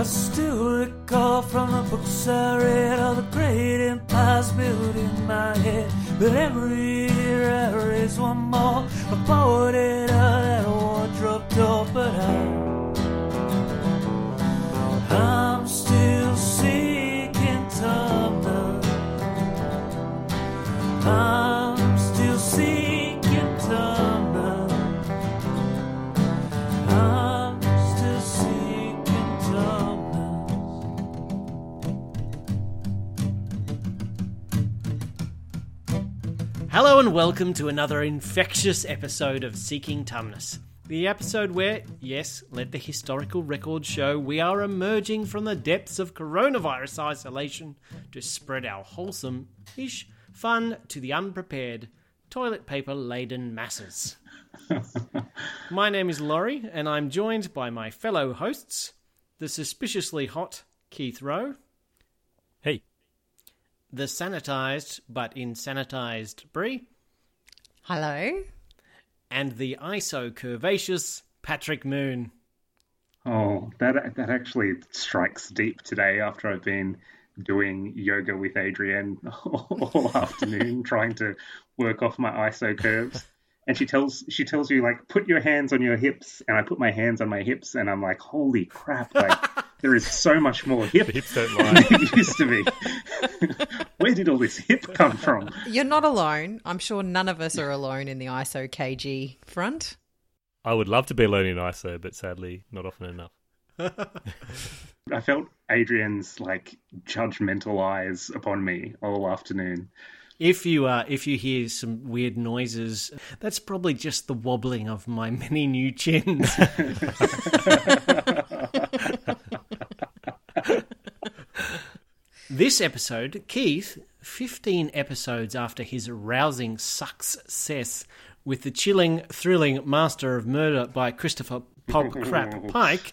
I still recall from the books I read all the great empires built in my head. But every year I raise one more. I boarded out that wardrobe door, but I. I'm still seeking Tumnus. I'm Hello and welcome to another infectious episode of Seeking Tumnus. The episode where, yes, let the historical record show, we are emerging from the depths of coronavirus isolation to spread our wholesome ish fun to the unprepared, toilet paper laden masses. my name is Laurie, and I'm joined by my fellow hosts, the suspiciously hot Keith Rowe, the sanitized but insanitized Brie, Hello. and the ISO curvaceous Patrick Moon. Oh, that that actually strikes deep today after I've been doing yoga with Adrienne all afternoon trying to work off my ISO curves. And she tells she tells you like put your hands on your hips and I put my hands on my hips and I'm like holy crap like there is so much more hip the hips don't than lie. there used to be. Where did all this hip come from? You're not alone. I'm sure none of us are alone in the ISO KG front. I would love to be alone in ISO, but sadly, not often enough. I felt Adrian's like judgmental eyes upon me all afternoon. If you uh, if you hear some weird noises, that's probably just the wobbling of my many new chins. This episode, Keith, 15 episodes after his rousing success with the chilling, thrilling Master of Murder by Christopher Pulp Crap Pike,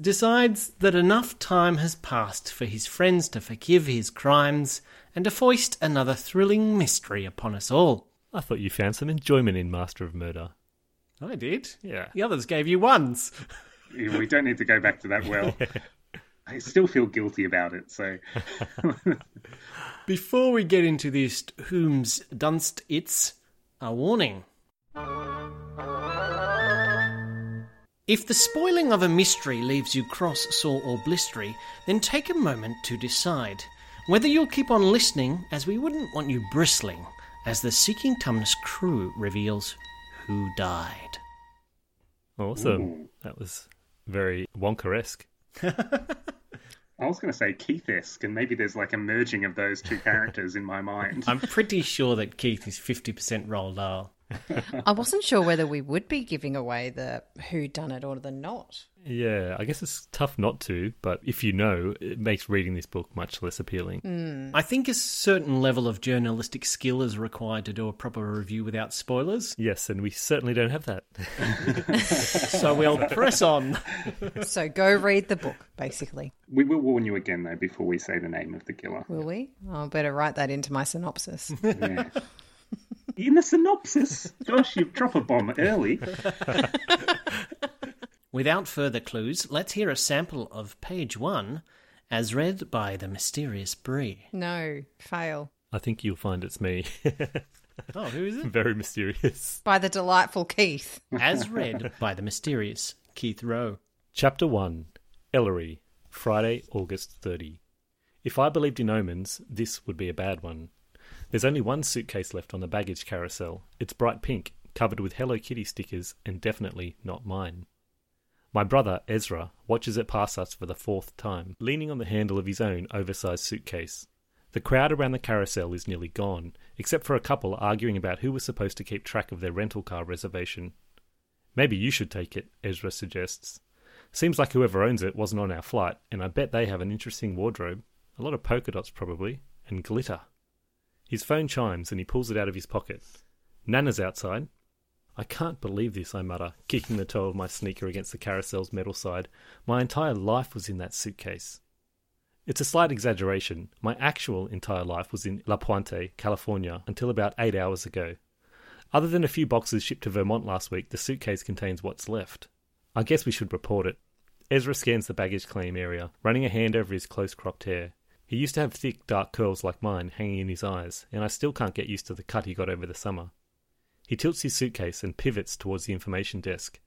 decides that enough time has passed for his friends to forgive his crimes and to foist another thrilling mystery upon us all. I thought you found some enjoyment in Master of Murder. I did. Yeah. The others gave you ones. We don't need to go back to that well. I still feel guilty about it, so Before we get into this, whom's dunst it's a warning. If the spoiling of a mystery leaves you cross, sore, or blistery, then take a moment to decide whether you'll keep on listening, as we wouldn't want you bristling, as the Seeking Tumnus crew reveals who died. Awesome. That was very Wonka-esque. I was going to say Keith-esque, and maybe there's like a merging of those two characters in my mind. I'm pretty sure that Keith is 50% Roald Dahl. I wasn't sure whether we would be giving away the who done it or the not. Yeah, I guess it's tough not to, but if you know, it makes reading this book much less appealing. Hmm. I think a certain level of journalistic skill is required to do a proper review without spoilers. Yes, and we certainly don't have that. So we'll press on. So go read the book, basically. We will warn you again, though, before we say the name of the killer. Will we? I'll better write that into my synopsis. Yeah. In the synopsis, gosh, you drop a bomb early. Without further clues, let's hear a sample of page one as read by the mysterious Brie. no, fail. I think you'll find it's me. Oh, who is it? very mysterious. By the delightful Keith. As read by the mysterious Keith Rowe. Chapter 1 Ellery, Friday, August 30. If I believed in omens, this would be a bad one. There's only one suitcase left on the baggage carousel. It's bright pink, covered with Hello Kitty stickers, and definitely not mine. My brother, Ezra, watches it pass us for the fourth time, leaning on the handle of his own oversized suitcase. The crowd around the carousel is nearly gone, except for a couple arguing about who was supposed to keep track of their rental car reservation. Maybe you should take it, Ezra suggests. Seems like whoever owns it wasn't on our flight, and I bet they have an interesting wardrobe. A lot of polka dots, probably, and glitter. His phone chimes and he pulls it out of his pocket. Nana's outside. I can't believe this, I mutter, kicking the toe of my sneaker against the carousel's metal side. My entire life was in that suitcase. It's a slight exaggeration. My actual entire life was in La Puente, California, until about eight hours ago. Other than a few boxes shipped to Vermont last week, the suitcase contains what's left. I guess we should report it. Ezra scans the baggage claim area, running a hand over his close cropped hair. He used to have thick, dark curls like mine hanging in his eyes, and I still can't get used to the cut he got over the summer. He tilts his suitcase and pivots towards the information desk.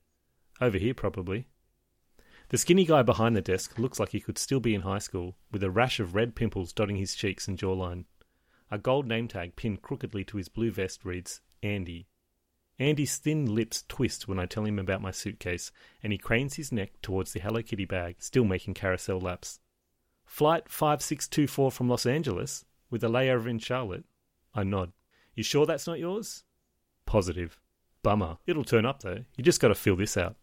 Over here, probably. The skinny guy behind the desk looks like he could still be in high school, with a rash of red pimples dotting his cheeks and jawline. A gold name tag pinned crookedly to his blue vest reads Andy. Andy's thin lips twist when I tell him about my suitcase, and he cranes his neck towards the Hello Kitty bag, still making carousel laps. Flight 5624 from Los Angeles, with a layover in Charlotte. I nod. You sure that's not yours? Positive. Bummer. It'll turn up though. You just gotta fill this out.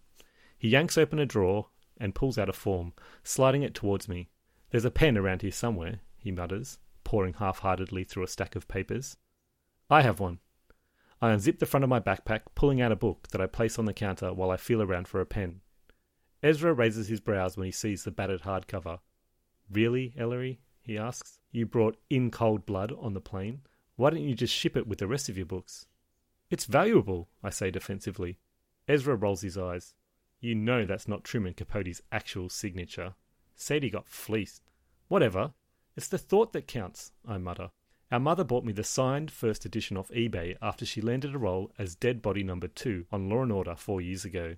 He yanks open a drawer and pulls out a form, sliding it towards me. There's a pen around here somewhere, he mutters, poring half heartedly through a stack of papers. I have one. I unzip the front of my backpack, pulling out a book that I place on the counter while I feel around for a pen. Ezra raises his brows when he sees the battered hardcover. Really, Ellery? he asks. You brought In Cold Blood on the plane. Why don't you just ship it with the rest of your books? It's valuable, I say defensively. Ezra rolls his eyes. You know that's not Truman Capote's actual signature. Sadie got fleeced. Whatever. It's the thought that counts, I mutter. Our mother bought me the signed first edition off eBay after she landed a role as Dead Body Number 2 on Law and Order four years ago.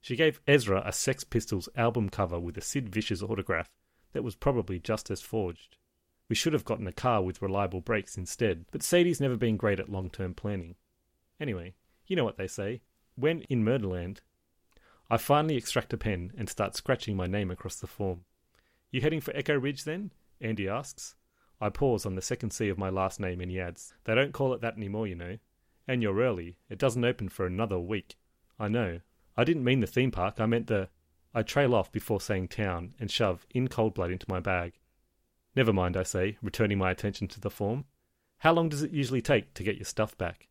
She gave Ezra a Sex Pistols album cover with a Sid Vicious autograph that was probably just as forged. We should have gotten a car with reliable brakes instead, but Sadie's never been great at long term planning. Anyway, you know what they say. When in Murderland, I finally extract a pen and start scratching my name across the form. You heading for Echo Ridge then? Andy asks. I pause on the second C of my last name and he adds, They don't call it that anymore, you know. And you're early. It doesn't open for another week. I know. I didn't mean the theme park, I meant the I trail off before saying town and shove in cold blood into my bag. Never mind, I say, returning my attention to the form. How long does it usually take to get your stuff back?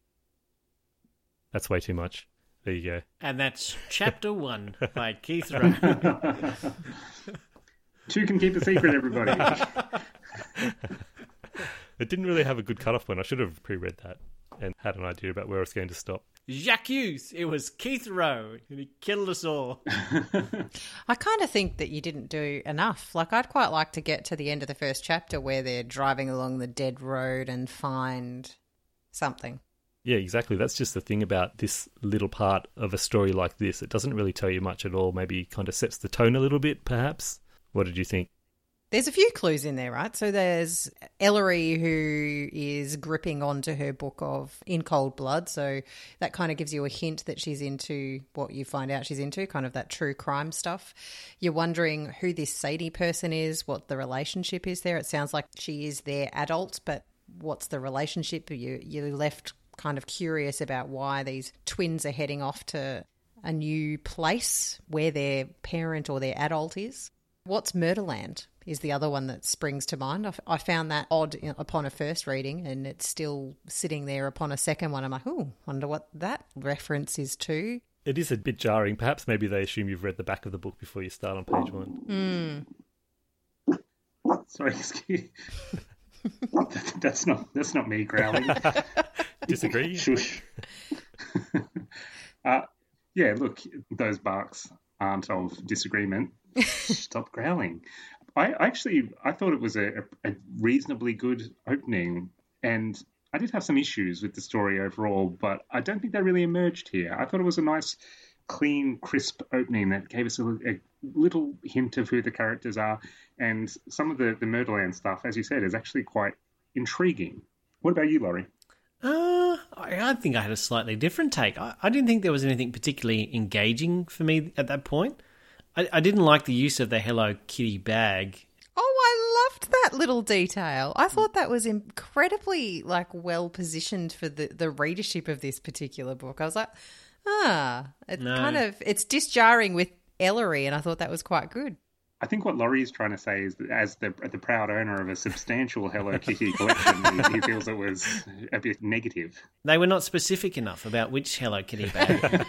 That's way too much. There you go. And that's chapter one by Keith Rowe. Two can keep a secret, everybody. It didn't really have a good cutoff point. I should have pre read that and had an idea about where I was going to stop. Jacques Hughes. It was Keith Rowe, and he killed us all. I kind of think that you didn't do enough. Like, I'd quite like to get to the end of the first chapter where they're driving along the dead road and find something. Yeah, exactly. That's just the thing about this little part of a story like this. It doesn't really tell you much at all. Maybe kind of sets the tone a little bit, perhaps. What did you think? There's a few clues in there, right? So there's Ellery who is gripping onto her book of In Cold Blood. So that kind of gives you a hint that she's into what you find out she's into, kind of that true crime stuff. You're wondering who this Sadie person is, what the relationship is there. It sounds like she is their adult, but what's the relationship? You you're left kind of curious about why these twins are heading off to a new place where their parent or their adult is. What's Murderland is the other one that springs to mind. I, I found that odd upon a first reading, and it's still sitting there upon a second one. I'm like, oh, wonder what that reference is to. It is a bit jarring. Perhaps maybe they assume you've read the back of the book before you start on page one. Sorry, excuse. that's not that's not me growling. Disagree? Shush. uh, yeah, look, those barks aren't of disagreement. Stop growling. I actually I thought it was a, a reasonably good opening, and I did have some issues with the story overall, but I don't think they really emerged here. I thought it was a nice, clean, crisp opening that gave us a, a little hint of who the characters are, and some of the the Murderland stuff, as you said, is actually quite intriguing. What about you, Laurie? Uh, I, I think I had a slightly different take. I, I didn't think there was anything particularly engaging for me at that point. I, I didn't like the use of the Hello Kitty bag. Oh, I loved that little detail. I thought that was incredibly like well positioned for the the readership of this particular book. I was like, ah, it's No. kind of it's disjarring with Ellery, and I thought that was quite good. I think what Laurie is trying to say is that as the the proud owner of a substantial Hello Kitty collection, he, he feels it was a bit negative. They were not specific enough about which Hello Kitty bag.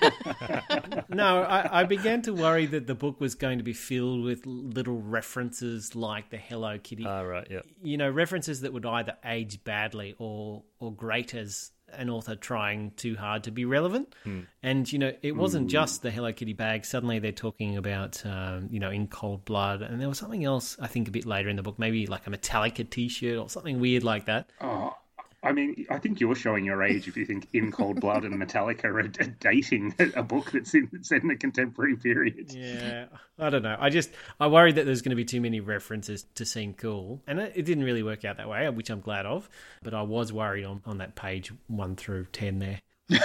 no, I, I began to worry that the book was going to be filled with little references like the Hello Kitty. Ah, right, yeah. you know, references that would either age badly or or grate as an author trying too hard to be relevant. And, you know, it wasn't just the Hello Kitty bag. Suddenly they're talking about, um, you know, in cold blood. And there was something else, I think, a bit later in the book, maybe like a Metallica t shirt or something weird like that. Oh, I mean, I think you're showing your age if you think In Cold Blood and Metallica are, are dating a book that's in, set in the contemporary period. Yeah, I don't know. I just I worried that there's going to be too many references to seem cool, and it, it didn't really work out that way, which I'm glad of. But I was worried on on that page one through ten there.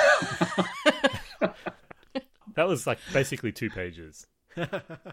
That was like basically two pages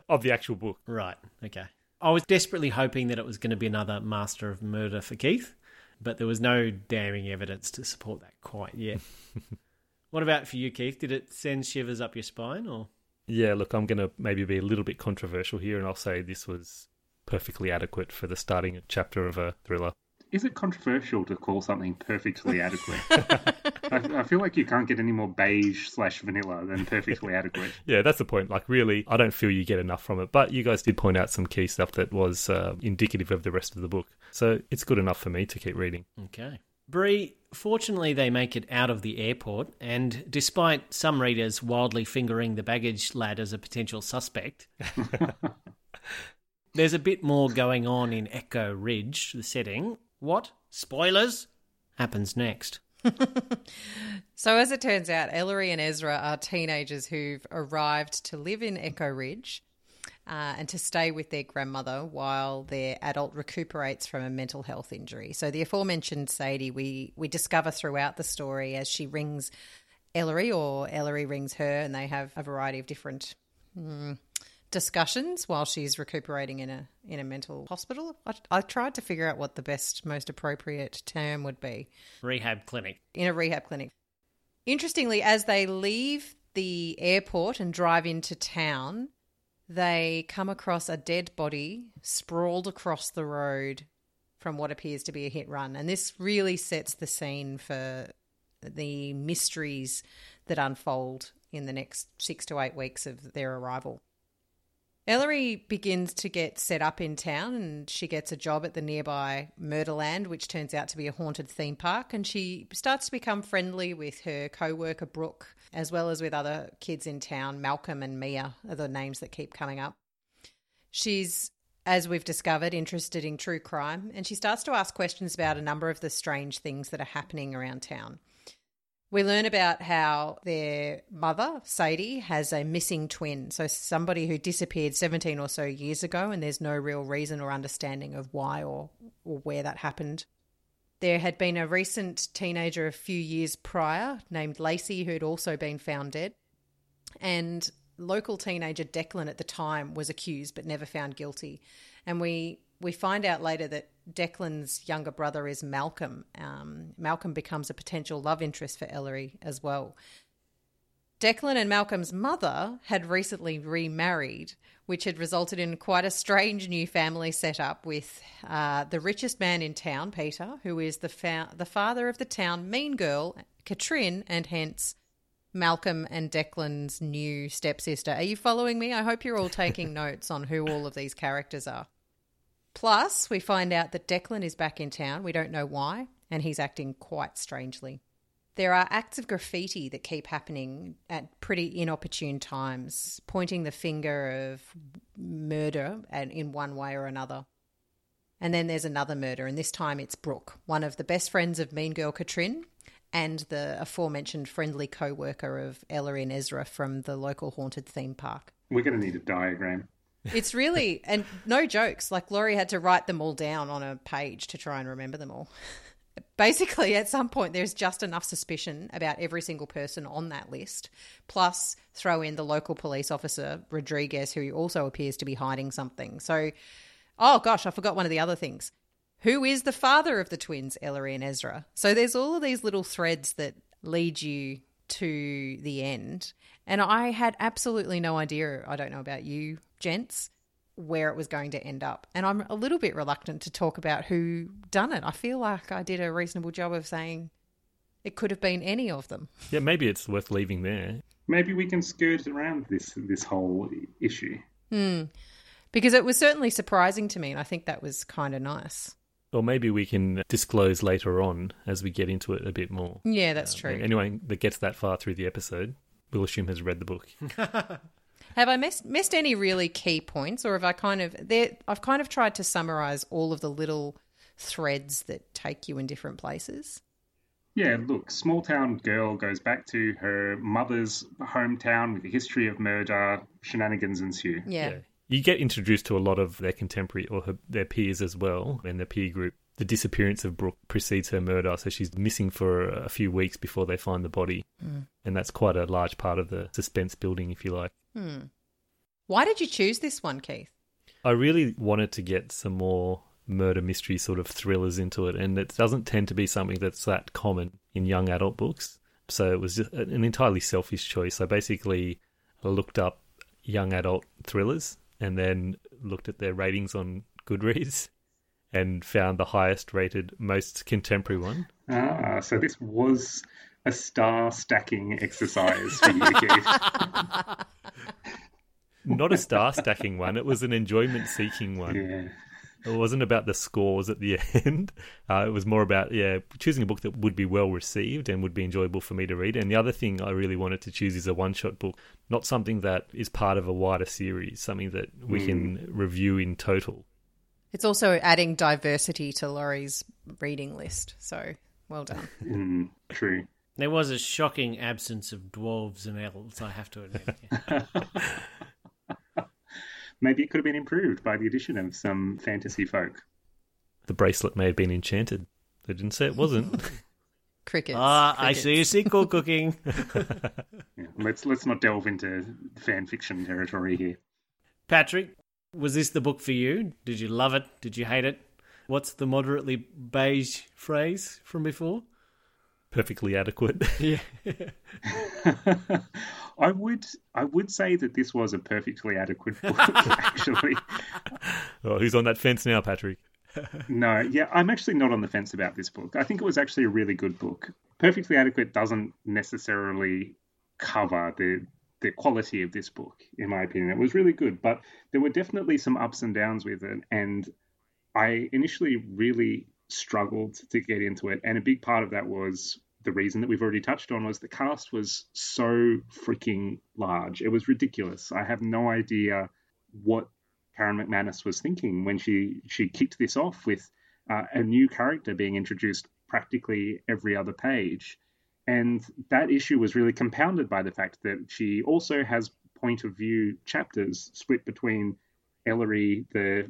of the actual book. Right. Okay. I was desperately hoping that it was going to be another Master of Murder for Keith, but there was no damning evidence to support that quite yet. what about for you, Keith? Did it send shivers up your spine, or Yeah, look, I'm going to maybe be a little bit controversial here, and I'll say this was perfectly adequate for the starting chapter of a thriller. Is it controversial to call something perfectly adequate? I, I feel like you can't get any more beige slash vanilla than perfectly adequate. Yeah, that's the point. Like, really, I don't feel you get enough from it. But you guys did point out some key stuff that was uh, indicative of the rest of the book. So it's good enough for me to keep reading. Okay. Bree, fortunately, they make it out of the airport, and despite some readers wildly fingering the baggage lad as a potential suspect, there's a bit more going on in Echo Ridge, the setting. What? Spoilers? Happens next. So, as it turns out, Ellery and Ezra are teenagers who've arrived to live in Echo Ridge uh, and to stay with their grandmother while their adult recuperates from a mental health injury. So, the aforementioned Sadie, we, we discover throughout the story as she rings Ellery or Ellery rings her, and they have a variety of different mm, discussions while she's recuperating in a in a mental hospital. I, I tried to figure out what the best, most appropriate term would be Rehab clinic. in a rehab clinic. Interestingly, as they leave the airport and drive into town, they come across a dead body sprawled across the road from what appears to be a hit run. And this really sets the scene for the mysteries that unfold in the next six to eight weeks of their arrival. Ellery begins to get set up in town and she gets a job at the nearby Murderland, which turns out to be a haunted theme park. And she starts to become friendly with her co worker Brooke, as well as with other kids in town. Malcolm and Mia are the names that keep coming up. She's, as we've discovered, interested in true crime and she starts to ask questions about a number of the strange things that are happening around town. We learn about how their mother, Sadie, has a missing twin. So, somebody who disappeared 17 or so years ago, and there's no real reason or understanding of why or, or where that happened. There had been a recent teenager a few years prior named Lacey who had also been found dead. And local teenager Declan at the time was accused but never found guilty. And we we find out later that Declan's younger brother is Malcolm. Um, Malcolm becomes a potential love interest for Ellery as well. Declan and Malcolm's mother had recently remarried, which had resulted in quite a strange new family setup with uh, the richest man in town, Peter, who is the fa- the father of the town mean girl, Katrin, and hence Malcolm and Declan's new stepsister. Are you following me? I hope you're all taking notes on who all of these characters are. Plus, we find out that Declan is back in town. We don't know why, and he's acting quite strangely. There are acts of graffiti that keep happening at pretty inopportune times, pointing the finger of murder and in one way or another. And then there's another murder, and this time it's Brooke, one of the best friends of Mean Girl Katrin and the aforementioned friendly co worker of Ellery and Ezra from the local haunted theme park. We're going to need a diagram. It's really, and no jokes, like Laurie had to write them all down on a page to try and remember them all. Basically, at some point, there's just enough suspicion about every single person on that list, plus throw in the local police officer, Rodriguez, who also appears to be hiding something. So, oh gosh, I forgot one of the other things. Who is the father of the twins, Ellery and Ezra? So, there's all of these little threads that lead you to the end. And I had absolutely no idea, I don't know about you, gents, where it was going to end up. And I'm a little bit reluctant to talk about who done it. I feel like I did a reasonable job of saying it could have been any of them. Yeah, maybe it's worth leaving there. Maybe we can skirt around this this whole issue. Hmm. Because it was certainly surprising to me, and I think that was kind of nice. Or maybe we can disclose later on as we get into it a bit more. Yeah, that's uh, true. Anyone that gets that far through the episode, we'll assume has read the book. Have I missed, missed any really key points, or have I kind of there? I've kind of tried to summarize all of the little threads that take you in different places. Yeah, look, small town girl goes back to her mother's hometown with a history of murder. Shenanigans ensue. Yeah. You get introduced to a lot of their contemporary or her, their peers as well, and their peer group. The disappearance of Brooke precedes her murder, so she's missing for a few weeks before they find the body. Mm. And that's quite a large part of the suspense building, if you like. Hmm. Why did you choose this one, Keith? I really wanted to get some more murder mystery sort of thrillers into it, and it doesn't tend to be something that's that common in young adult books. So it was just an entirely selfish choice. I basically looked up young adult thrillers and then looked at their ratings on Goodreads and found the highest rated, most contemporary one. Ah, so this was a star stacking exercise for you, Keith. Not a star stacking one, it was an enjoyment seeking one. Yeah. It wasn't about the scores at the end. Uh, it was more about yeah choosing a book that would be well received and would be enjoyable for me to read. And the other thing I really wanted to choose is a one shot book, not something that is part of a wider series, something that we can review in total. It's also adding diversity to Laurie's reading list. So well done. Mm, true. There was a shocking absence of dwarves and elves, I have to admit. Maybe it could have been improved by the addition of some fantasy folk. The bracelet may have been enchanted. They didn't say it wasn't. Crickets. ah, I see a sequel cooking. Yeah, let's let's not delve into fan fiction territory here. Patrick, was this the book for you? Did you love it? Did you hate it? What's the moderately beige phrase from before? Perfectly adequate. Yeah. I would I would say that this was a perfectly adequate book. actually, oh, who's on that fence now, Patrick? no, yeah, I'm actually not on the fence about this book. I think it was actually a really good book. Perfectly adequate doesn't necessarily cover the the quality of this book, in my opinion. It was really good, but there were definitely some ups and downs with it, and I initially really struggled to get into it, and a big part of that was the reason that we've already touched on was the cast was so freaking large. It was ridiculous. I have no idea what Karen McManus was thinking when she she kicked this off with uh, a new character being introduced practically every other page. And that issue was really compounded by the fact that she also has point of view chapters split between Ellery, the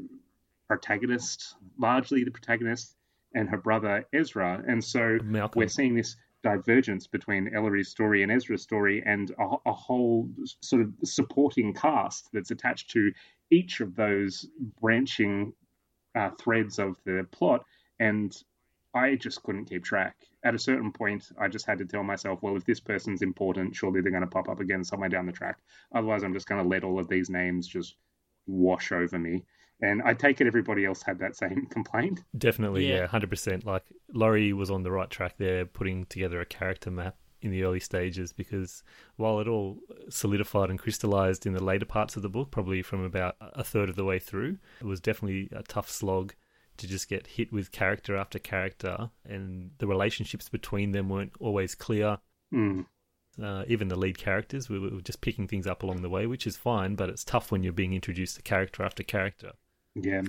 protagonist, largely the protagonist, and her brother Ezra. And so Malcolm. we're seeing this divergence between Ellery's story and Ezra's story, and a, a whole sort of supporting cast that's attached to each of those branching uh, threads of the plot. And I just couldn't keep track. At a certain point, I just had to tell myself, well, if this person's important, surely they're going to pop up again somewhere down the track. Otherwise, I'm just going to let all of these names just wash over me. And I take it everybody else had that same complaint. Definitely, Yeah. yeah, hundred percent. Like Laurie was on the right track there, putting together a character map in the early stages. Because while it all solidified and crystallized in the later parts of the book, probably from about a third of the way through, it was definitely a tough slog to just get hit with character after character, and the relationships between them weren't always clear. Mm. Uh, even the lead characters, we were just picking things up along the way, which is fine. But it's tough when you're being introduced to character after character. Yeah.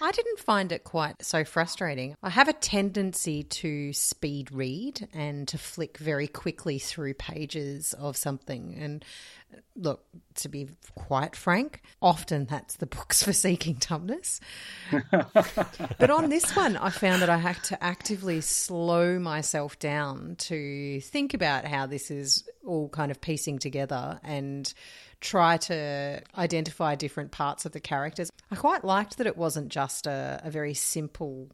I didn't find it quite so frustrating. I have a tendency to speed read and to flick very quickly through pages of something. And uh, look, to be quite frank, often that's the books for seeking Tumnus. but on this one, I found that I had to actively slow myself down to think about how this is all kind of piecing together and try to identify different parts of the characters. I quite liked that it wasn't just a, a very simple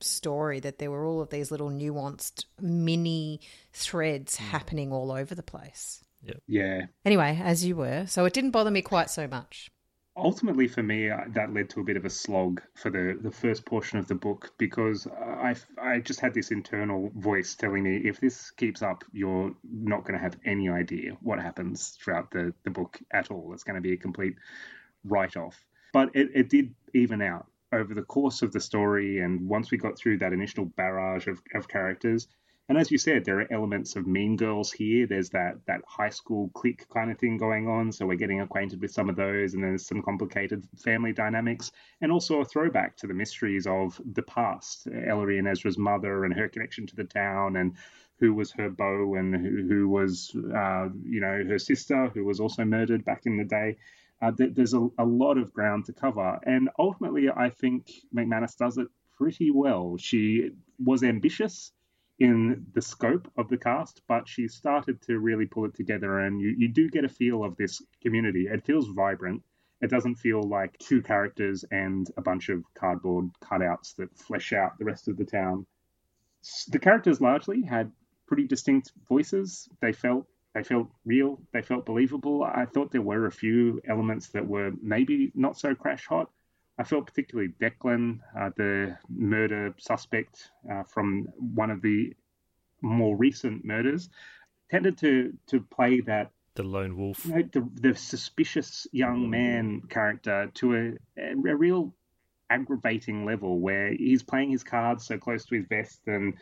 story, that there were all of these little nuanced mini threads mm. happening all over the place. Yeah. Anyway, as you were, so it didn't bother me quite so much. Ultimately for me uh, that led to a bit of a slog for the, the first portion of the book because I, I just had this internal voice telling me if this keeps up you're not going to have any idea what happens throughout the, the book at all. It's going to be a complete write-off. But it, it did even out. Over the course of the story, and once we got through that initial barrage of, of characters, and as you said, there are elements of Mean Girls here. There's that that high school clique kind of thing going on, so we're getting acquainted with some of those, and there's some complicated family dynamics, and also a throwback to the mysteries of the past. Ellery and Ezra's mother and her connection to the town, and who was her beau, and who, who was, uh, you know, her sister, who was also murdered back in the day. Uh, there's a, a lot of ground to cover, and ultimately, I think McManus does it pretty well. She was ambitious in the scope of the cast, but she started to really pull it together, and you, you do get a feel of this community. It feels vibrant. It doesn't feel like two characters and a bunch of cardboard cutouts that flesh out the rest of the town. The characters largely had pretty distinct voices. They felt they felt real. They felt believable. I thought there were a few elements that were maybe not so crash hot, I felt particularly Declan, uh, the murder suspect uh, from one of the more recent murders, tended to to play that the lone wolf, you know, the, the suspicious young man character to a, a, a real aggravating level where he's playing his cards so close to his vest and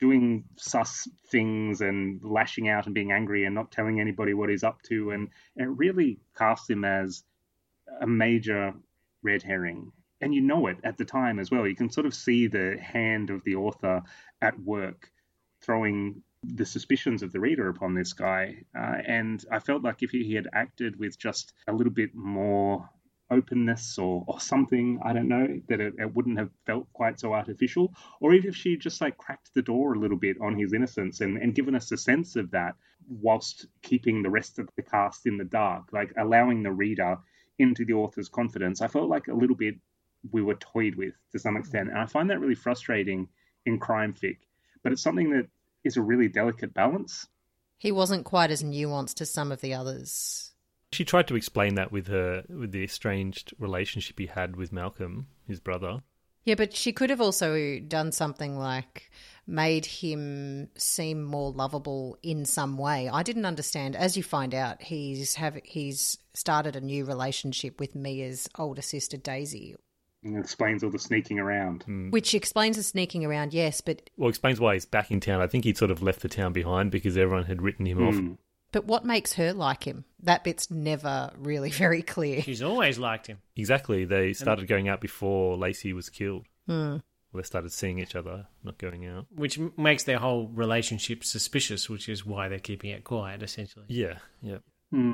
doing sus things and lashing out and being angry and not telling anybody what he's up to. And it really casts him as a major red herring. And you know it at the time as well. You can sort of see the hand of the author at work throwing the suspicions of the reader upon this guy. Uh, and I felt like if he had acted with just a little bit more openness or, or something, I don't know, that it, it, wouldn't have felt quite so artificial. Or even if she just like cracked the door a little bit on his innocence and, and given us a sense of that whilst keeping the rest of the cast in the dark, like allowing the reader into the author's confidence, I felt like a little bit we were toyed with to some extent. And I find that really frustrating in crime fic, but it's something that is a really delicate balance. He wasn't quite as nuanced as some of the others. She tried to explain that with her with the estranged relationship he had with Malcolm, his brother. Yeah, but she could have also done something like made him seem more lovable in some way. I didn't understand. As you find out, he's have he's started a new relationship with Mia's older sister Daisy. And explains all the sneaking around. Mm. Which explains the sneaking around, yes, but well, explains why he's back in town. I think he'd sort of left the town behind because everyone had written him mm. off. Hmm. But what makes her like him? That bit's never really very clear. She's always liked him. Exactly. They started going out before Lacey was killed. Hmm. They started seeing each other, not going out. Which makes their whole relationship suspicious, which is why they're keeping it quiet, essentially. Yeah, yeah. Hmm.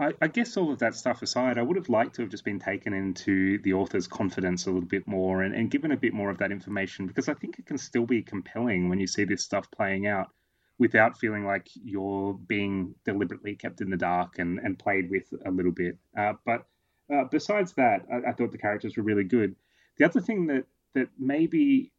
I, I, guess all of that stuff aside, I would have liked to have just been taken into the author's confidence a little bit more and, and given a bit more of that information because I think it can still be compelling when you see this stuff playing out without feeling like you're being deliberately kept in the dark and, and played with a little bit. Uh, but uh, besides that, I, I, thought the characters were really good. The other thing that that maybe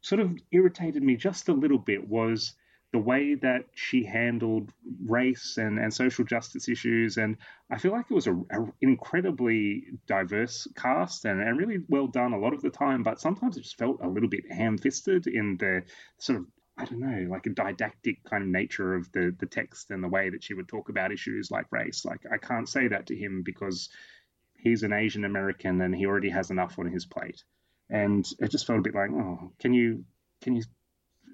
sort of irritated me just a little bit was the way that she handled race and, and social justice issues. And I feel like it was an incredibly diverse cast and, and really well done a lot of the time, but sometimes it just felt a little bit ham fisted in the sort of I don't know, like a didactic kind of nature of the the text and the way that she would talk about issues like race. Like I can't say that to him because he's an Asian American and he already has enough on his plate. And it just felt a bit like, oh, can you can you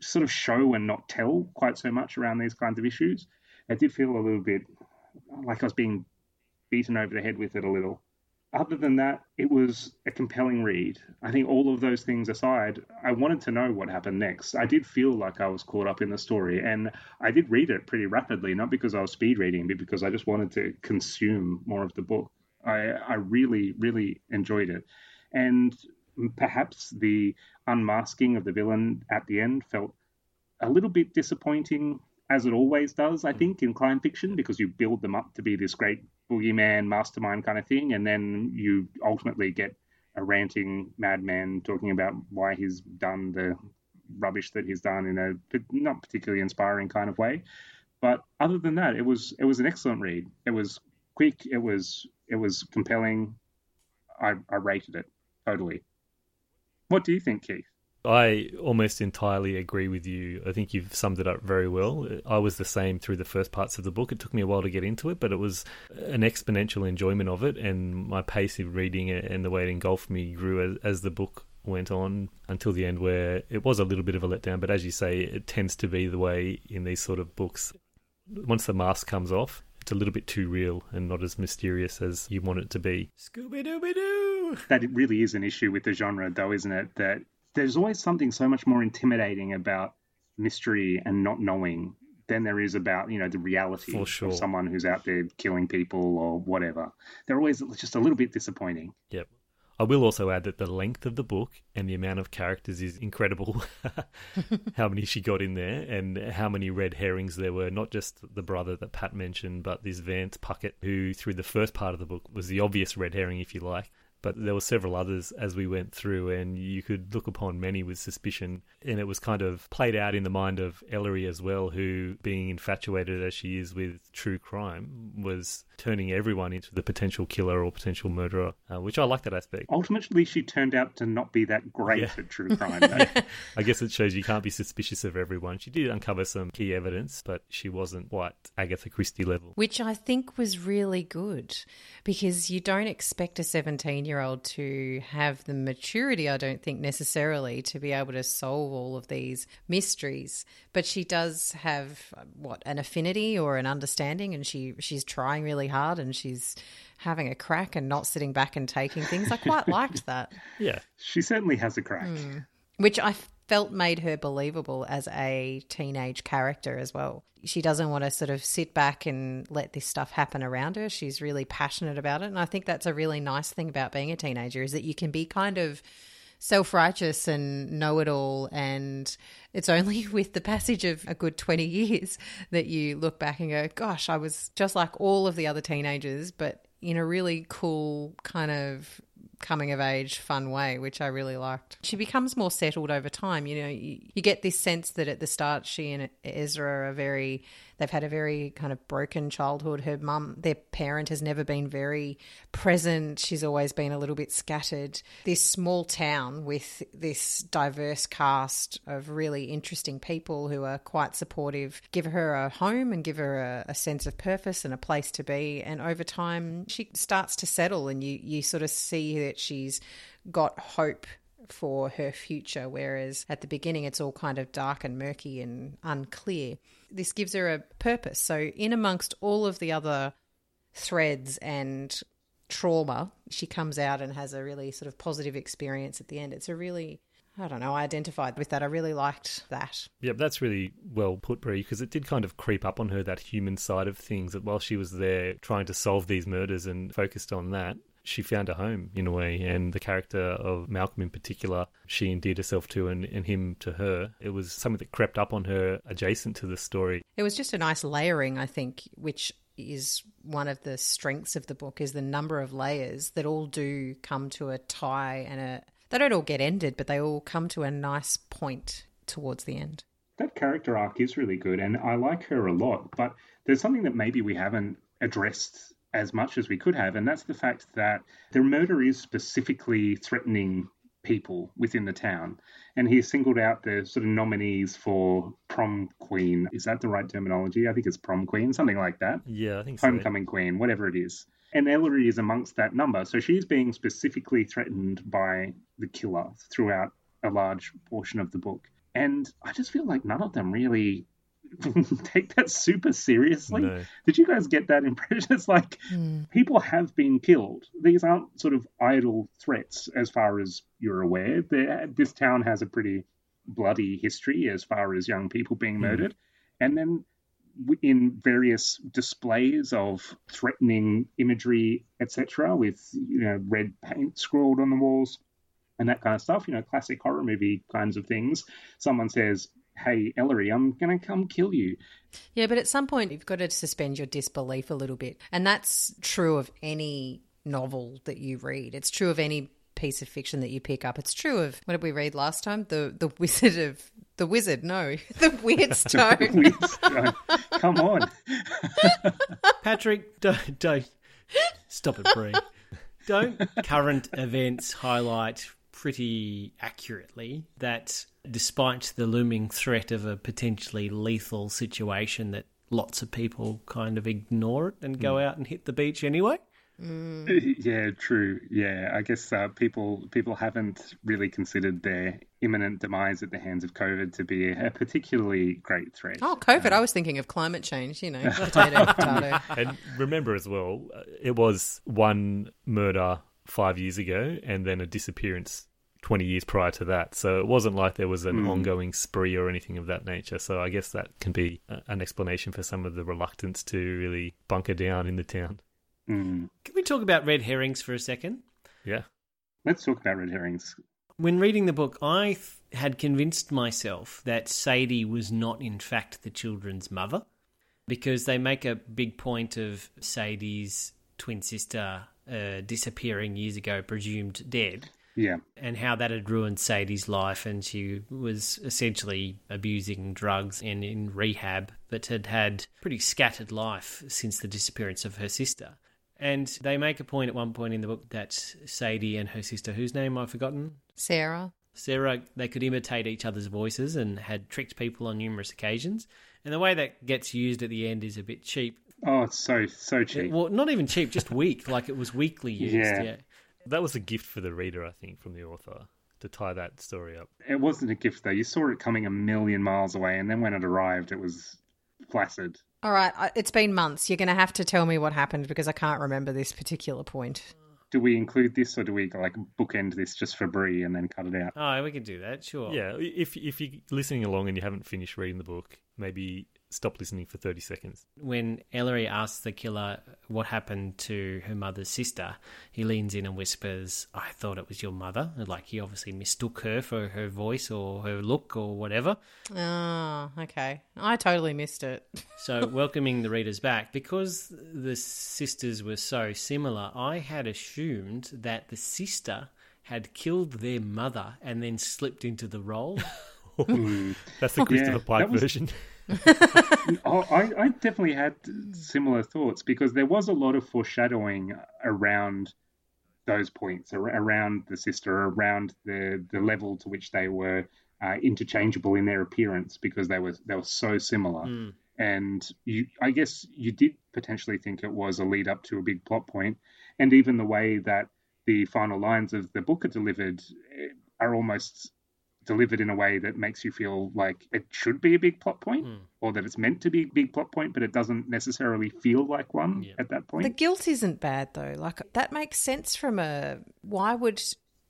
sort of show and not tell quite so much around these kinds of issues? It did feel a little bit like I was being beaten over the head with it a little other than that, it was a compelling read. I think all of those things aside, I wanted to know what happened next. I did feel like I was caught up in the story, and I did read it pretty rapidly, not because I was speed reading, but because I just wanted to consume more of the book. I, I really, really enjoyed it. And perhaps the unmasking of the villain at the end felt a little bit disappointing, as it always does, I hmm. think, in crime fiction, because you build them up to be this great boogeyman mastermind kind of thing, and then you ultimately get a ranting madman talking about why he's done the rubbish that he's done in a not particularly inspiring kind of way. But other than that, it was it was an excellent read. It was quick. It was it was compelling. I, I rated it totally. What do you think, Keith? I almost entirely agree with you. I think you've summed it up very well. I was the same through the first parts of the book. It took me a while to get into it, but it was an exponential enjoyment of it, and my pace of reading it and the way it engulfed me grew as, as the book went on until the end, where it was a little bit of a letdown. But as you say, it tends to be the way in these sort of books. Once the mask comes off, it's a little bit too real and not as mysterious as you want it to be. Scooby Dooby Doo! That really is an issue with the genre, though, isn't it? That there's always something so much more intimidating about mystery and not knowing than there is about you know the reality sure. of someone who's out there killing people or whatever. They're always just a little bit disappointing. Yep. I will also add that the length of the book and the amount of characters is incredible. how many she got in there and how many red herrings there were. Not just the brother that Pat mentioned, but this Vance Puckett, who through the first part of the book was the obvious red herring, if you like. But there were several others as we went through, and you could look upon many with suspicion. And it was kind of played out in the mind of Ellery as well, who, being infatuated as she is with true crime, was turning everyone into the potential killer or potential murderer, uh, which I like that aspect. Ultimately, she turned out to not be that great Yeah. at true crime. though. I guess it shows you can't be suspicious of everyone. She did uncover some key evidence, but she wasn't quite Agatha Christie level. Which I think was really good because you don't expect a 17 year old to have the maturity, I don't think necessarily, to be able to solve all of these mysteries. But she does have what an affinity or an understanding, and she, she's trying really hard and she's having a crack and not sitting back and taking things. I quite liked that. Yeah, she certainly has a crack. Hmm. which I felt made her believable as a teenage character as well. She doesn't want to sort of sit back and let this stuff happen around her. She's really passionate about it, and I think that's a really nice thing about being a teenager is that you can be kind of self-righteous and know it all and it's only with the passage of a good 20 years that you look back and go gosh I was just like all of the other teenagers but in a really cool kind of coming of age fun way which i really liked. She becomes more settled over time you know you, you get this sense that at the start she and ezra are very they've had a very kind of broken childhood. Her mum their parent has never been very present. She's always been a little bit scattered. This small town with this diverse cast of really interesting people who are quite supportive give her a home and give her a, a sense of purpose and a place to be. And over time she starts to settle and you you sort of see that she's got hope for her future, whereas at the beginning it's all kind of dark and murky and unclear. This gives her a purpose. So, in amongst all of the other threads and trauma, she comes out and has a really sort of positive experience at the end. It's a really I don't know. I identified with that. I really liked that. Yep, that's really well put, Brie, because it did kind of creep up on her that human side of things. That while she was there trying to solve these murders and focused on that, she found a home in a way. And the character of Malcolm in particular, she endeared herself to, and, and him to her. It was something that crept up on her adjacent to the story. It was just a nice layering, I think, which is one of the strengths of the book is the number of layers that all do come to a tie and a they don't all get ended, but they all come to a nice point towards the end. That character arc is really good, and I like her a lot. But there's something that maybe we haven't addressed as much as we could have, and that's the fact that the murder is specifically threatening people within the town. And he singled out the sort of nominees for prom queen. Is that the right terminology? I think it's prom queen, something like that. Yeah, I think so. Homecoming queen, whatever it is. And Ellery is amongst that number. So she's being specifically threatened by the killer throughout a large portion of the book. And I just feel like none of them really take that super seriously. No. Did you guys get that impression? It's like hmm. people have been killed. These aren't sort of idle threats, as far as you're aware. They're, this town has a pretty bloody history as far as young people being hmm. murdered. And then in various displays of threatening imagery, etc., with you know red paint scrawled on the walls and that kind of stuff. You know, classic horror movie kinds of things. Someone says, "Hey, Ellery, I'm gonna come kill you." Yeah, but at some point you've got to suspend your disbelief a little bit. And that's true of any novel that you read. It's true of any piece of fiction that you pick up. It's true of what did we read last time? The the Wizard of the Wizard, no. The Weird Stone. Weird stone. Come on. Patrick, don't, don't stop it, Bree. Don't current events highlight pretty accurately that despite the looming threat of a potentially lethal situation, that lots of people kind of ignore it and go out and hit the beach anyway. Yeah, true. Yeah, I guess uh, people people haven't really considered their imminent demise at the hands of COVID to be a particularly great threat. Oh, COVID. I was thinking of climate change, you know, potato, potato. and remember as well, uh, it was one murder five years ago and then a disappearance 20 years prior to that. So it wasn't like there was an ongoing spree or anything of that nature. So I guess that can be a- an explanation for some of the reluctance to really bunker down in the town. Mm. Can we talk about red herrings for a second? Yeah. Let's talk about red herrings. When reading the book, I th- had convinced myself that Sadie was not, in fact, the children's mother because they make a big point of Sadie's twin sister uh, disappearing years ago, presumed dead, Yeah, and how that had ruined Sadie's life. And she was essentially abusing drugs and in rehab, but had had pretty scattered life since the disappearance of her sister. And they make a point at one point in the book that Sadie and her sister, whose name I've forgotten, Sarah. Sarah, they could imitate each other's voices and had tricked people on numerous occasions. And the way that gets used at the end is a bit cheap. Oh, it's so so cheap. Well, not even cheap, just weak. like it was weakly used. Yeah. Yeah. That was a gift for the reader, I think, from the author to tie that story up. It wasn't a gift though. You saw it coming a million miles away, and then when it arrived, it was flaccid. All right, it's been months. You're going to have to tell me what happened because I can't remember this particular point. Do we include this, or do we like bookend this just for Brie and then cut it out? Oh, we could do that, sure. Yeah, if if you're listening along and you haven't finished reading the book, maybe stop listening for 30 seconds. When Ellery asks the killer what happened to her mother's sister, he leans in and whispers, I thought it was your mother. Like he obviously mistook her for her voice or her look or whatever. Oh, okay. I totally missed it. So, welcoming the readers back, because the sisters were so similar, I had assumed that the sister had killed their mother and then slipped into the role. That's the Christopher Yeah, Pike that was- version. Oh, I, I definitely had similar thoughts because there was a lot of foreshadowing around those points, ar- around the sister, around the the level to which they were uh, interchangeable in their appearance because they were they were so similar. And you, I guess, you did potentially think it was a lead up to a big plot point, and even the way that the final lines of the book are delivered eh, are almost delivered in a way that makes you feel like it should be a big plot point or that it's meant to be a big plot point but it doesn't necessarily feel like one Yeah. at that point The guilt isn't bad though. Like that makes sense from a why would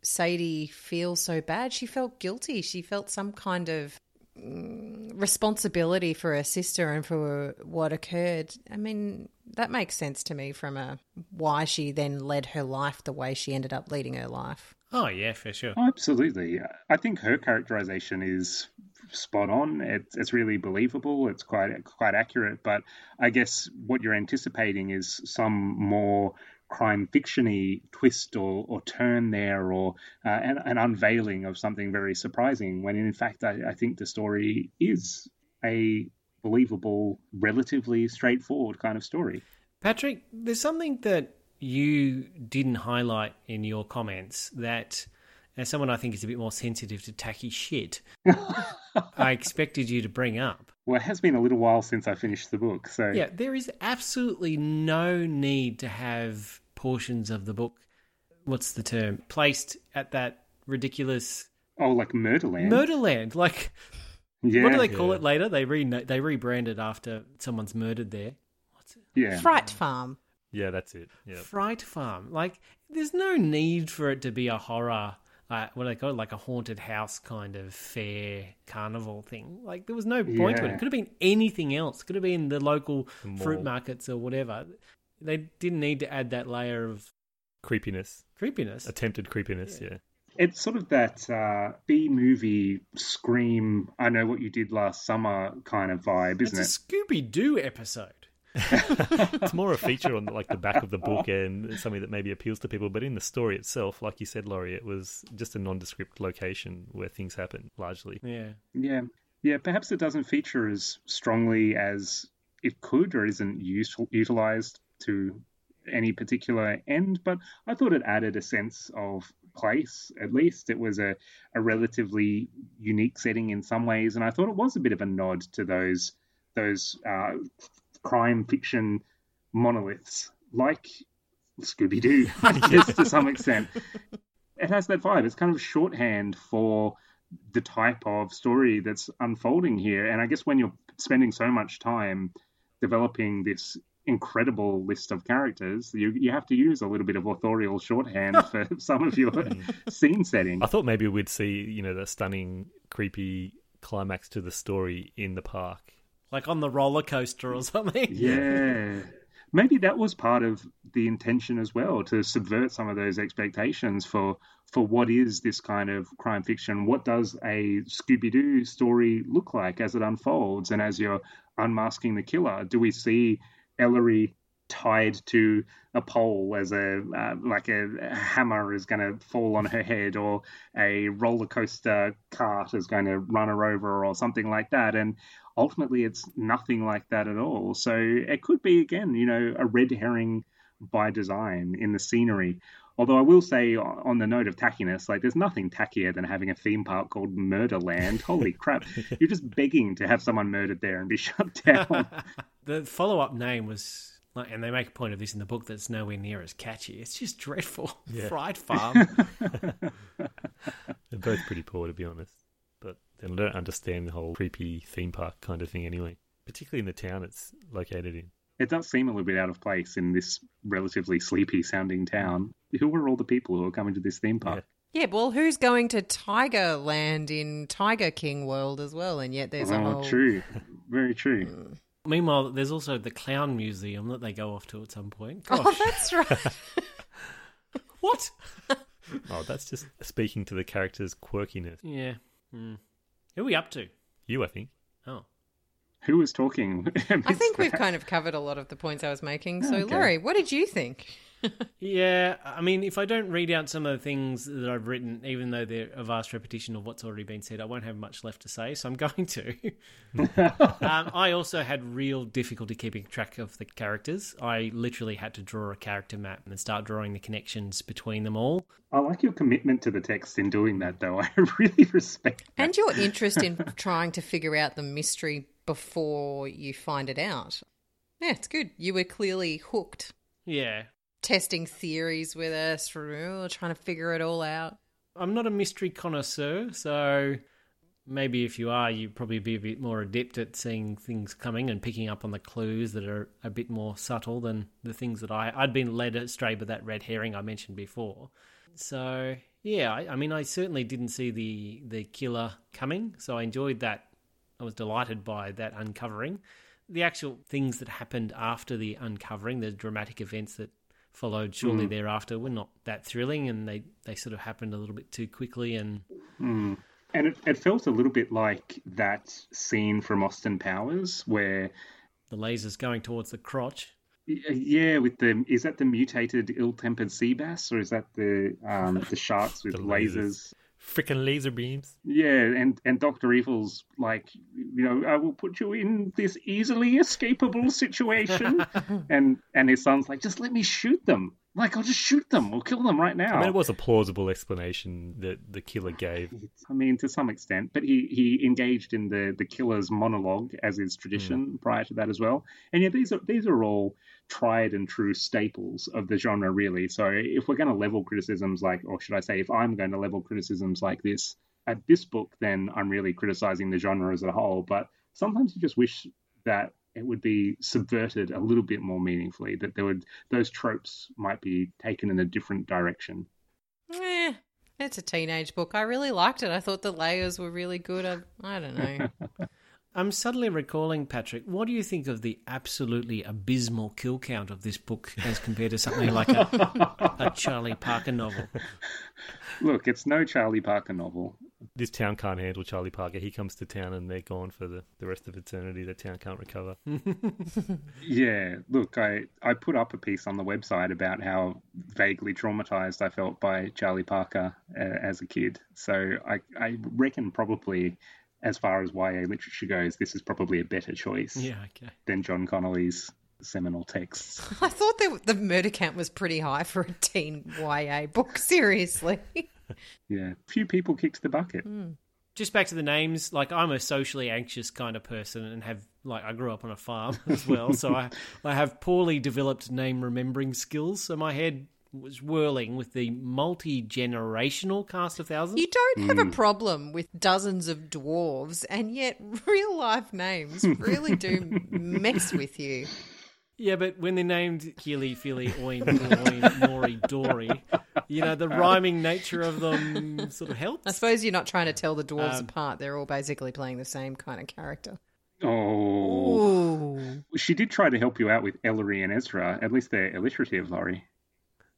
Sadie feel so bad? She felt guilty. She felt some kind of mm, responsibility for her sister and for what occurred. I mean, that makes sense to me from a why she then led her life the way she ended up leading her life. Oh, yeah, for sure. Oh, absolutely. I think her characterization is spot on. It's, it's really believable. It's quite quite accurate. But i guess what you're anticipating is some more crime fictiony twist or, or turn there or uh, an, an unveiling of something very surprising when in fact I, I think the story is a believable relatively straightforward kind of story. Patrick, there's something that you didn't highlight in your comments that, as someone I think is a bit more sensitive to tacky shit, I expected you to bring up. well it has been a little while since i finished the book so Yeah, there is absolutely no need to have portions of the book, what's the term, placed at that ridiculous oh like murderland Murderland. Like, yeah what do they call Yeah. it later? They re they rebranded after someone's murdered there. What's it? yeah Fright Farm. Yeah, that's it. Yeah. Fright Farm. Like, there's no need for it to be a horror. Uh, what do they call it? Like a haunted house kind of fair carnival thing. Like there was no point to it. It could have been anything else. It could have been the local fruit markets or whatever. They didn't need to add that layer of Creepiness. creepiness. Attempted creepiness, yeah. It's sort of that uh, B movie scream, I know what you did last summer kind of vibe, isn't a it? Scooby Doo episode. It's more a feature on like the back of the book and something that maybe appeals to people. But in the story itself, like you said, Laurie, it was just a nondescript location where things happen largely. Yeah. Yeah. Yeah, perhaps it doesn't feature as strongly as it could or isn't useful, utilized to any particular end, but I thought it added a sense of place. At least it was a, a relatively unique setting in some ways, and I thought it was a bit of a nod to those those uh, crime fiction monoliths like Scooby Doo, I guess to some extent. It has that vibe. It's kind of shorthand for the type of story that's unfolding here. And I guess when you're spending so much time developing this incredible list of characters, you you have to use a little bit of authorial shorthand for some of your mm. scene setting. I thought maybe we'd see, you know, the stunning, creepy climax to the story in the park. Like on the roller coaster or something. Yeah. Maybe that was part of the intention as well to subvert some of those expectations for for what is this kind of crime fiction? What does a Scooby Doo story look like as it unfolds and as you're unmasking the killer? Do we see Ellery tied to a pole as a uh, like a, a hammer is going to fall on her head or a roller coaster cart is going to run her over or something like that. And ultimately it's nothing like that at all. So it could be again you know a red herring by design in the scenery. Although i will say on the note of tackiness like there's nothing tackier than having a theme park called murderland. Holy crap. You're just begging to have someone murdered there and be shut down. The follow up name was like, and they make a point of this in the book that's nowhere near as catchy. It's just dreadful. Yeah. Fright Farm. They're both pretty poor, to be honest. But then I don't understand the whole creepy theme park kind of thing anyway, particularly in the town it's located in. it does seem a little bit out of place in this relatively sleepy sounding town who are all the people who are coming to this theme park Yeah, well, who's going to Tiger Land in Tiger King World as well? And yet there's a oh whole. true very true mm. Meanwhile, there's also the Clown Museum that they go off to at some point. Oh, that's right. what? Oh, that's just speaking to the character's quirkiness. Yeah. Hmm. Who are we up to? You, I think. Oh. Who was talking I think we've kind of covered a lot of the points I was making. So, Okay. Laurie, what did you think? Yeah, I mean, if I don't read out some of the things that I've written, even though they're a vast repetition of what's already been said, I won't have much left to say, so I'm going to. um, I also had real difficulty keeping track of the characters. I literally had to draw a character map and start drawing the connections between them all. I like your commitment to the text in doing that, though. I really respect. That. And your interest in trying to figure out the mystery before you find it out. Yeah, it's good. You were clearly hooked, Yeah. testing theories with us, trying to figure it all out. I'm not a mystery connoisseur, so maybe if you are, you'd probably be a bit more adept at seeing things coming and picking up on the clues that are a bit more subtle than the things that I I'd been led astray by that red herring I mentioned before. So yeah, I, I mean, I certainly didn't see the the killer coming, so I enjoyed that. I was delighted by that uncovering. The actual things that happened after the uncovering, the dramatic events that followed shortly mm. thereafter, were not that thrilling, and they they sort of happened a little bit too quickly and mm. And it, it felt a little bit like that scene from Austin Powers where, the lasers going towards the crotch. Uh, yeah, with the is that the mutated ill-tempered sea bass or is that the um, the sharks with The lasers? Frickin' laser beams. Yeah, and and Doctor Evil's like, you know, I will put you in this easily escapable situation, and and his son's like, just let me shoot them. Like, I'll just shoot them. We'll kill them right now. I mean, it was a plausible explanation that the killer gave. I mean, to some extent, but he, he engaged in the, the killer's monologue as is tradition hmm. prior to that as well. And yeah, these are these are all tried and true staples of the genre, really. So if we're going to level criticisms like, or should I say, if I'm going to level criticisms like this at this book, then I'm really criticizing the genre as a whole. But sometimes you just wish that it would be subverted a little bit more meaningfully. That there would those tropes might be taken in a different direction. Eh, it's a teenage book. I really liked it. I thought the layers were really good. I, I don't know. I'm suddenly recalling, Patrick, what do you think of the absolutely abysmal kill count of this book as compared to something like a, a Charlie Parker novel? Look, it's no Charlie Parker novel. This town can't handle Charlie Parker. He comes to town and they're gone for the, the rest of eternity. The town can't recover. Yeah, look, I, I put up a piece on the website about how vaguely traumatized I felt by Charlie Parker uh, as a kid. So I, I reckon probably, as far as YA literature goes, this is probably a better choice Yeah, okay. than John Connolly's seminal texts. I thought the, the murder count was pretty high for a teen YA book. Seriously. Yeah, few people kicked the bucket. Hmm. Just back to the names, like I'm a socially anxious kind of person and have like I grew up on a farm as well, so I I have poorly developed name remembering skills. So my head was whirling with the multi generational cast of thousands. You don't have a problem with dozens of dwarves, and yet real life names really do mess with you. Yeah, but when they're named Kili, Fili, Oin, Gloin, Nori, Dori, you know, the rhyming nature of them sort of helps. I suppose you're not trying to tell the dwarves Um, apart. They're all basically playing the same kind of character. Oh, Ooh. she did try to help you out with Ellery and Ezra. At least they're alliterative, Laurie.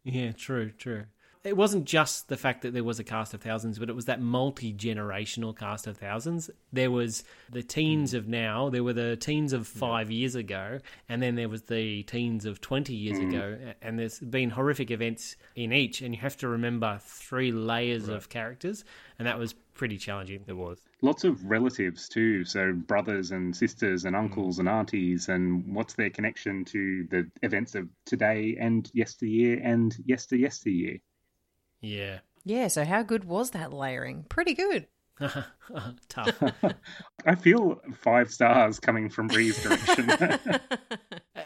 Yeah, true, true. It wasn't just the fact that there was a cast of thousands, but it was that multi generational cast of thousands. There was the teens of now, there were the teens of five years ago, and then there was the teens of 20 years mm. ago. And there's been horrific events in each, and you have to remember three layers of characters, and that was pretty challenging. It was. Lots of relatives too, so brothers and sisters and hmm. uncles and aunties, and what's their connection to the events of today and yesteryear and yester yesteryear? Yeah. Yeah, so how good was that layering? Pretty good. Tough. I feel five stars coming from Bree's direction.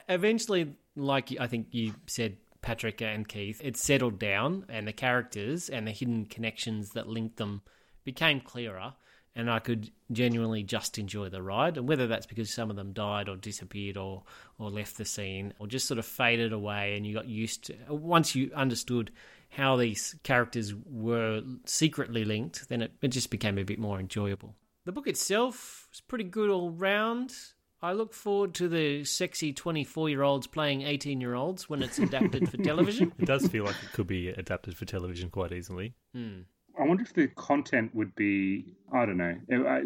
eventually, like I think you said, Patrick and Keith, it settled down, and the characters and the hidden connections that linked them became clearer, and I could genuinely just enjoy the ride. And whether that's because some of them died or disappeared or or left the scene or just sort of faded away, and you got used to once you understood how these characters were secretly linked, then it, it just became a bit more enjoyable. The book itself is pretty good all round. I look forward to the sexy 24 year olds playing 18 year olds when it's adapted for television. It does feel like it could be adapted for television quite easily. Hmm. I wonder if the content would be, I don't know, it, I,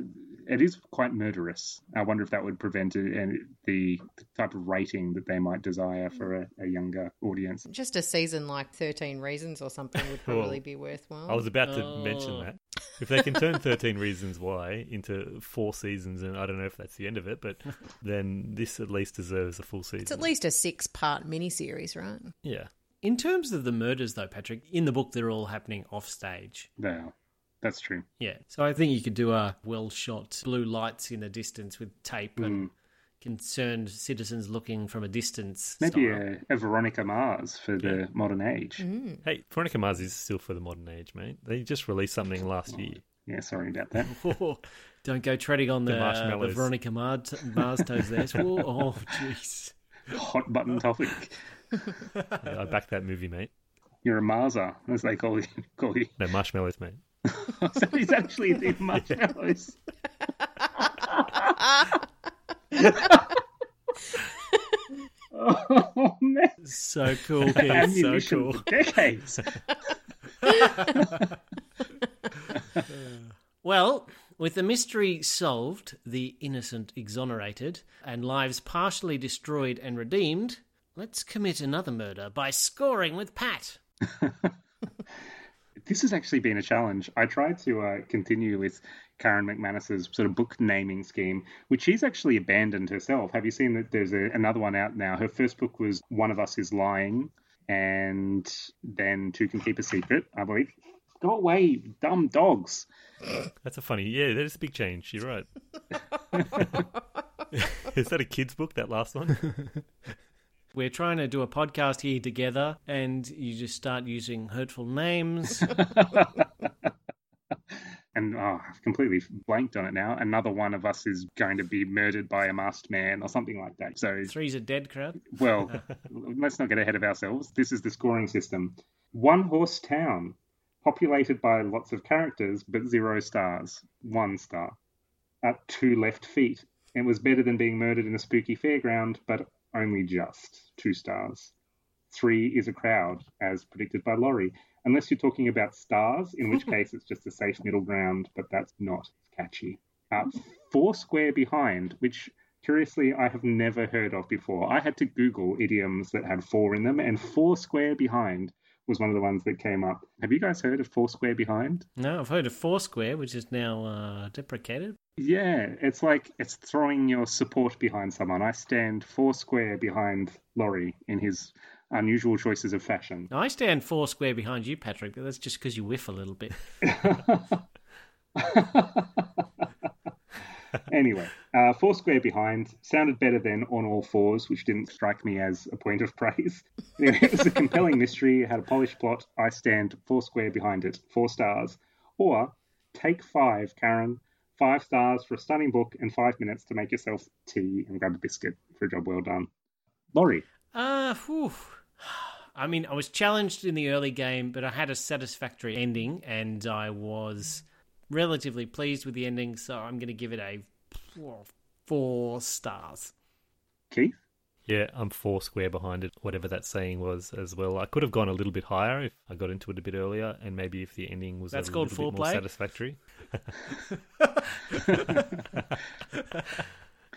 it is quite murderous. I wonder if that would prevent it, and the, the type of rating that they might desire for a, a younger audience. Just a season like 13 Reasons or something would probably be worthwhile. I was about to Oh. mention that. If they can turn 13 Reasons Why into four seasons, and I don't know if that's the end of it, but then this at least deserves a full season. It's at least a six part miniseries, right? Yeah. In terms of the murders, though, Patrick, in the book they're all happening off stage. Yeah, that's true. Yeah. So I think you could do a well shot blue lights in the distance with tape and mm. concerned citizens looking from a distance. Maybe a, a Veronica Mars for the modern age. Mm. Hey, Veronica Mars is still for the modern age, mate. They just released something last oh, year. Yeah, sorry about that. Oh, don't go treading on the, The the. Veronica Mars, Mars toes there. Whoa, oh, jeez. Hot button topic. Yeah, I backed that movie, mate. You're a Marser, as they call you. Call you. No, marshmallows, mate. so he's actually the marshmallows. oh man, So cool, Keith. So cool. decades. Well, with the mystery solved, the innocent exonerated, and lives partially destroyed and redeemed, let's commit another murder by scoring with Pat. this has actually been a challenge. I tried to uh, continue with Karen McManus's sort of book naming scheme, which she's actually abandoned herself. Have you seen that there's a, another one out now? Her first book was One of Us is Lying, and then Two Can Keep a Secret, I believe. Go away, dumb dogs. That's a funny. Yeah, that is a big change. You're right. is that a kid's book, that last one? We're trying to do a podcast here together, and you just start using hurtful names. And oh, I've completely blanked on it now. Another one of us is going to be murdered by a masked man or something like that. So Three's a dead crowd. Well, let's not get ahead of ourselves. This is the scoring system. One horse town, populated by lots of characters, but zero stars. One star. At two left feet. It was better than being murdered in a spooky fairground, but only just two stars. Three is a crowd, as predicted by Laurie. Unless you're talking about stars, in which case it's just a safe middle ground, but that's not catchy. Uh, four square behind, which curiously I have never heard of before. I had to Google idioms that had four in them, and four square behind was one of the ones that came up. Have you guys heard of four square behind? No, I've heard of Foursquare, which is now uh, deprecated. Yeah, it's like it's throwing your support behind someone. I stand four square behind Laurie in his unusual choices of fashion. Now I stand four square behind you, Patrick. but That's just because you whiff a little bit. anyway, uh, four square behind sounded better than on all fours, which didn't strike me as a point of praise. it was a compelling mystery, it had a polished plot. I stand four square behind it, four stars. Or take five, Karen. Five stars for a stunning book and five minutes to make yourself tea and grab a biscuit for a job well done. Laurie, Uh, whew. I mean, I was challenged in the early game, but I had a satisfactory ending, and I was relatively pleased with the ending, so I'm going to give it a four stars. Keith, Yeah, I'm four square behind it, whatever that saying was as well. I could have gone a little bit higher if I got into it a bit earlier, and maybe if the ending was That's a called little bit more foreplay? satisfactory.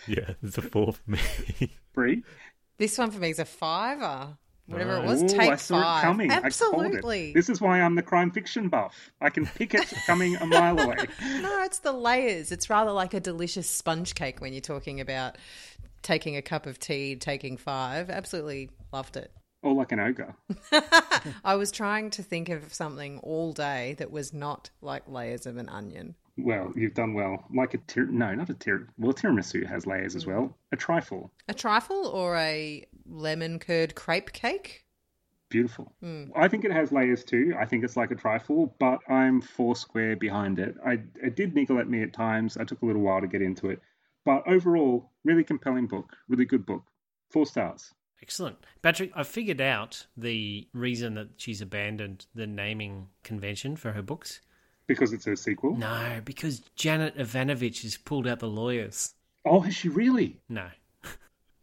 yeah, it's a four for me. Three. This one for me is a fiver. Whatever it uh, was, Ooh, take I saw five. it coming. Absolutely. it. This is why I'm the crime fiction buff. I can pick it coming a mile away. No, it's the layers. It's rather like a delicious sponge cake when you're talking about taking a cup of tea, taking five. Absolutely loved it. Or like an ogre. I was trying to think of something all day that was not like layers of an onion. Well, you've done well. Like a tir- no, not a tir. Well, tiramisu has layers as hmm. well. A trifle, A trifle or a lemon curd crepe cake? beautiful. Hmm. I think it has layers too. I think it's like a trifle, but I'm four square behind it. I it did niggle at me at times. I took a little while to get into it, but overall, really compelling book. Really good book. Four stars. Excellent. Patrick, I figured out the reason that she's abandoned the naming convention for her books. Because it's a sequel. No, because Janet Evanovich has pulled out the lawyers. Oh, has she really? No.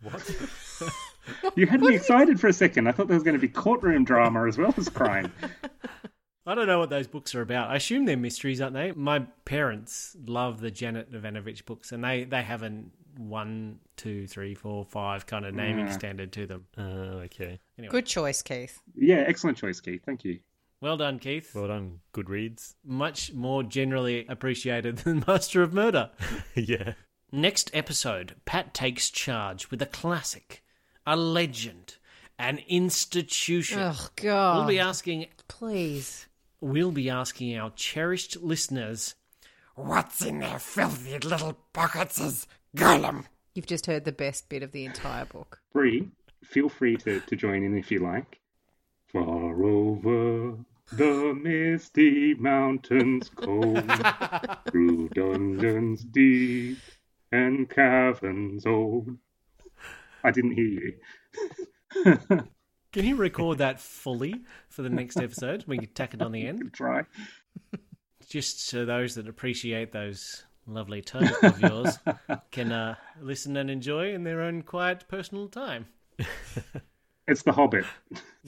You had me excited for a second. I thought there was going to be courtroom drama as well as crime. I don't know what those books are about. I assume they're mysteries, aren't they? My parents love the Janet Evanovich books, and they, they have a one, two, three, four, five kind of naming standard to them. Uh, okay. Good choice, Keith. Yeah, excellent choice, Keith. Thank you. Well done, Keith. Well done. Good reads. Much more generally appreciated than Master of Murder. yeah. Next episode, Pat takes charge with a classic, a legend, an institution. Oh, God. We'll be asking Please. we'll be asking our cherished listeners, what's in their filthy little pockets, Gollum? You've just heard the best bit of the entire book. Bree, feel free to, to join in if you like. Far over the misty mountains cold, through dungeons deep and caverns old. I didn't hear you. Can you record that fully for the next episode? We can tack it on the end, Try. just so those that appreciate those lovely tones of yours can uh, listen and enjoy in their own quiet personal time. It's The Hobbit.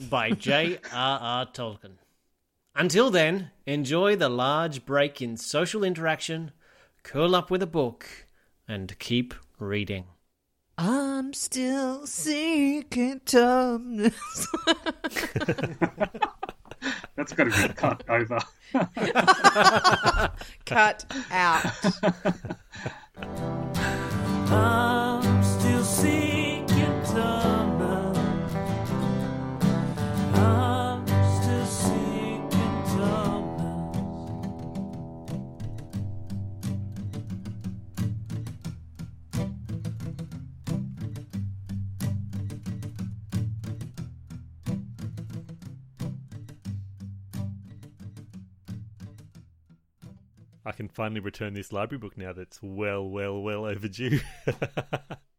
by J.R.R. Tolkien. Until then, enjoy the large break in social interaction, curl up with a book, and keep reading. I'm still seeking Thomas. That's got to be cut over. Cut out. I can finally return this library book now that's well, well, well overdue.